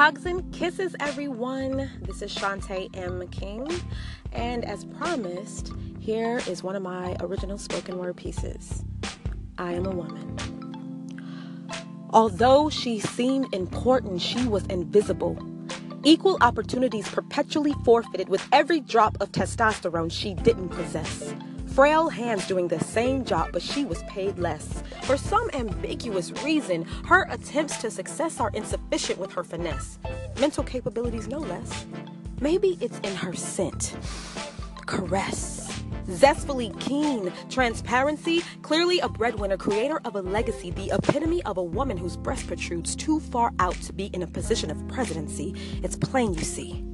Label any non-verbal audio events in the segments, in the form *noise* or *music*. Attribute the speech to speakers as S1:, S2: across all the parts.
S1: Hugs and kisses, everyone. This is Shantae M. King. And as promised, here is one of my original spoken word pieces I am a woman. Although she seemed important, she was invisible. Equal opportunities perpetually forfeited with every drop of testosterone she didn't possess. Frail hands doing the same job, but she was paid less. For some ambiguous reason, her attempts to success are insufficient with her finesse. Mental capabilities, no less. Maybe it's in her scent. Caress. Zestfully keen, transparency, clearly a breadwinner, creator of a legacy, the epitome of a woman whose breast protrudes too far out to be in a position of presidency. It's plain, you see.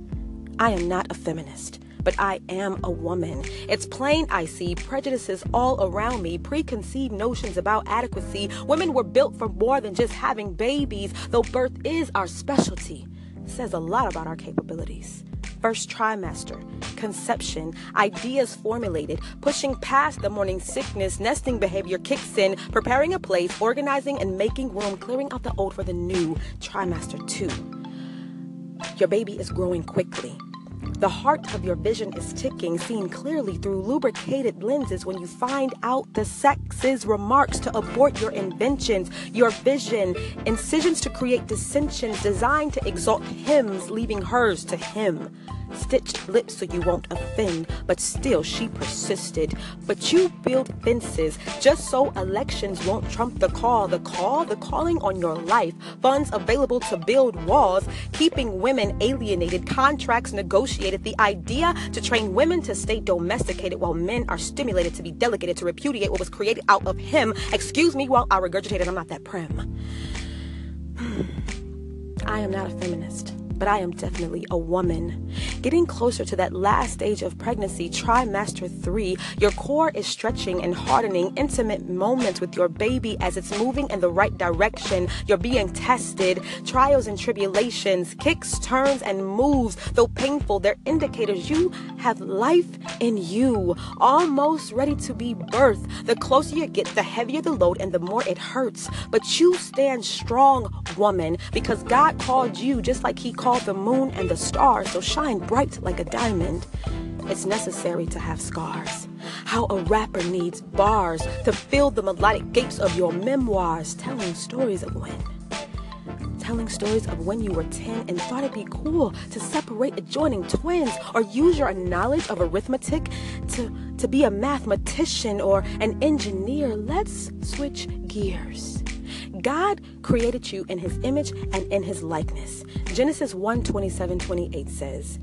S1: I am not a feminist but I am a woman. It's plain I see prejudices all around me, preconceived notions about adequacy. Women were built for more than just having babies, though birth is our specialty. Says a lot about our capabilities first trimester, conception, ideas formulated, pushing past the morning sickness, nesting behavior kicks in, preparing a place, organizing and making room, clearing out the old for the new, trimester two. Your baby is growing quickly. The heart of your vision is ticking, seen clearly through lubricated lenses when you find out the sex's remarks to abort your inventions, your vision, incisions to create dissensions designed to exalt hymns, leaving hers to him stitched lips so you won't offend, but still she persisted. But you build fences just so elections won't trump the call. The call, the calling on your life, funds available to build walls, keeping women alienated, contracts negotiated, the idea to train women to stay domesticated while men are stimulated to be delegated to repudiate what was created out of him. Excuse me while I regurgitate it, I'm not that prim. *sighs* I am not a feminist but I am definitely a woman. Getting closer to that last stage of pregnancy, trimester three, your core is stretching and hardening, intimate moments with your baby as it's moving in the right direction. You're being tested, trials and tribulations, kicks, turns, and moves. Though painful, they're indicators you have life in you, almost ready to be birthed. The closer you get, the heavier the load and the more it hurts. But you stand strong, woman, because God called you just like He called called the moon and the stars, so shine bright like a diamond. It's necessary to have scars. How a rapper needs bars to fill the melodic gapes of your memoirs, telling stories of when. Telling stories of when you were 10 and thought it'd be cool to separate adjoining twins or use your knowledge of arithmetic to, to be a mathematician or an engineer. Let's switch gears. God created you in his image and in his likeness. Genesis 1 27 28 says,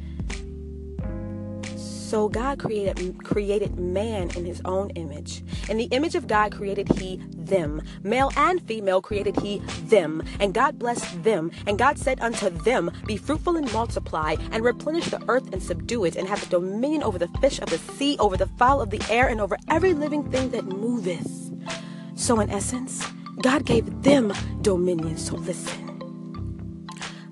S1: so God created created man in his own image. In the image of God created he them. Male and female created he them. And God blessed them. And God said unto them, Be fruitful and multiply, and replenish the earth and subdue it, and have dominion over the fish of the sea, over the fowl of the air, and over every living thing that moveth. So in essence, God gave them dominion. So listen,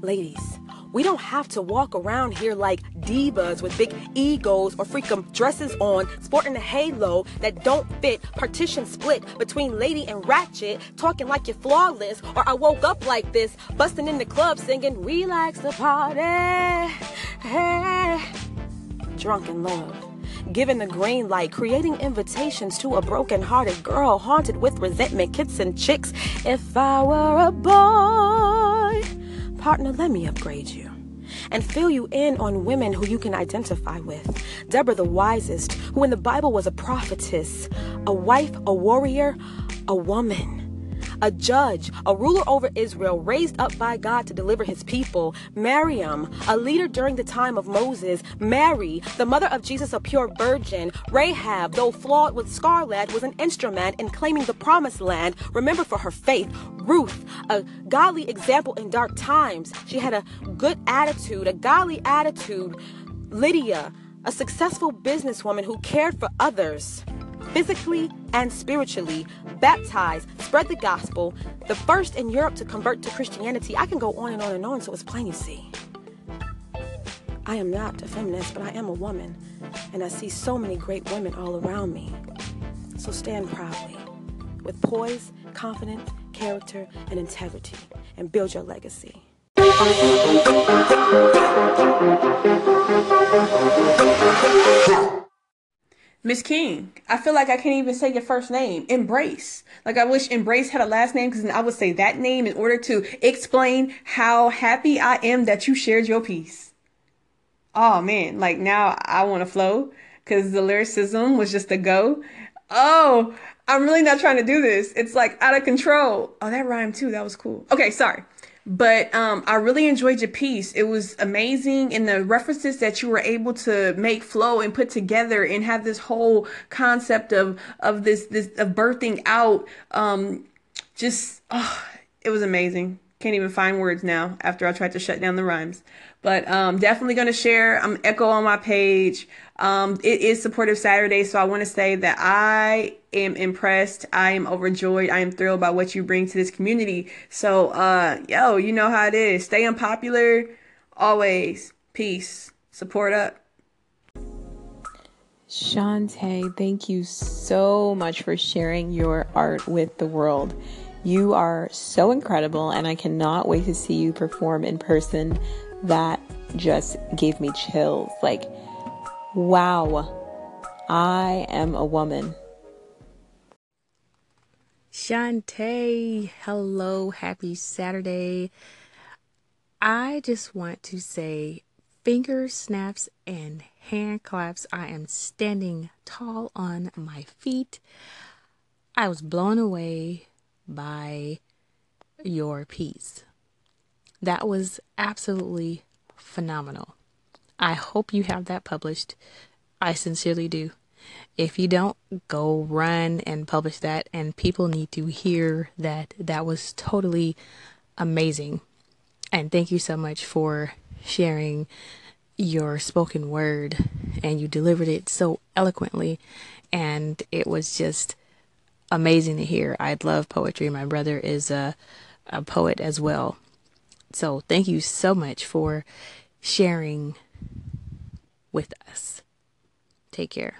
S1: ladies, we don't have to walk around here like divas with big egos or freakum dresses on, sporting a halo that don't fit, partition split between lady and ratchet, talking like you're flawless, or I woke up like this, busting in the club singing, relax the party, hey. drunk drunken love giving the green light, creating invitations to a broken-hearted girl haunted with resentment, kids and chicks. If I were a boy, partner, let me upgrade you and fill you in on women who you can identify with. Deborah, the wisest, who in the Bible was a prophetess, a wife, a warrior, a woman a judge, a ruler over Israel, raised up by God to deliver his people. Miriam, a leader during the time of Moses. Mary, the mother of Jesus, a pure virgin. Rahab, though flawed with scarlet, was an instrument in claiming the promised land. Remember for her faith. Ruth, a godly example in dark times. She had a good attitude, a godly attitude. Lydia, a successful businesswoman who cared for others physically and spiritually, baptized, spread the gospel, the first in Europe to convert to Christianity. I can go on and on and on, so it's plain you see. I am not a feminist, but I am a woman, and I see so many great women all around me. So stand proudly with poise, confidence, character, and integrity, and build your legacy.
S2: Miss King, I feel like I can't even say your first name. Embrace. Like I wish Embrace had a last name because I would say that name in order to explain how happy I am that you shared your piece. Oh man, like now I want to flow because the lyricism was just a go. Oh, I'm really not trying to do this. It's like out of control. Oh, that rhymed too. That was cool. Okay, sorry. But um, I really enjoyed your piece. It was amazing, and the references that you were able to make flow and put together, and have this whole concept of of this this of birthing out. Um, just oh, it was amazing. Can't even find words now after I tried to shut down the rhymes. But um, definitely going to share. I'm Echo on my page. Um, it is Supportive Saturday, so I want to say that I am impressed. I am overjoyed. I am thrilled by what you bring to this community. So, uh, yo, you know how it is. Stay unpopular, always. Peace. Support up.
S3: Shantae, thank you so much for sharing your art with the world. You are so incredible, and I cannot wait to see you perform in person. That just gave me chills. Like, Wow, I am a woman.
S4: Shantae, hello, happy Saturday. I just want to say finger snaps and hand claps. I am standing tall on my feet. I was blown away by your piece. That was absolutely phenomenal. I hope you have that published. I sincerely do. If you don't, go run and publish that, and people need to hear that that was totally amazing. And thank you so much for sharing your spoken word, and you delivered it so eloquently, and it was just amazing to hear. I love poetry. My brother is a, a poet as well. So thank you so much for sharing with us. Take care.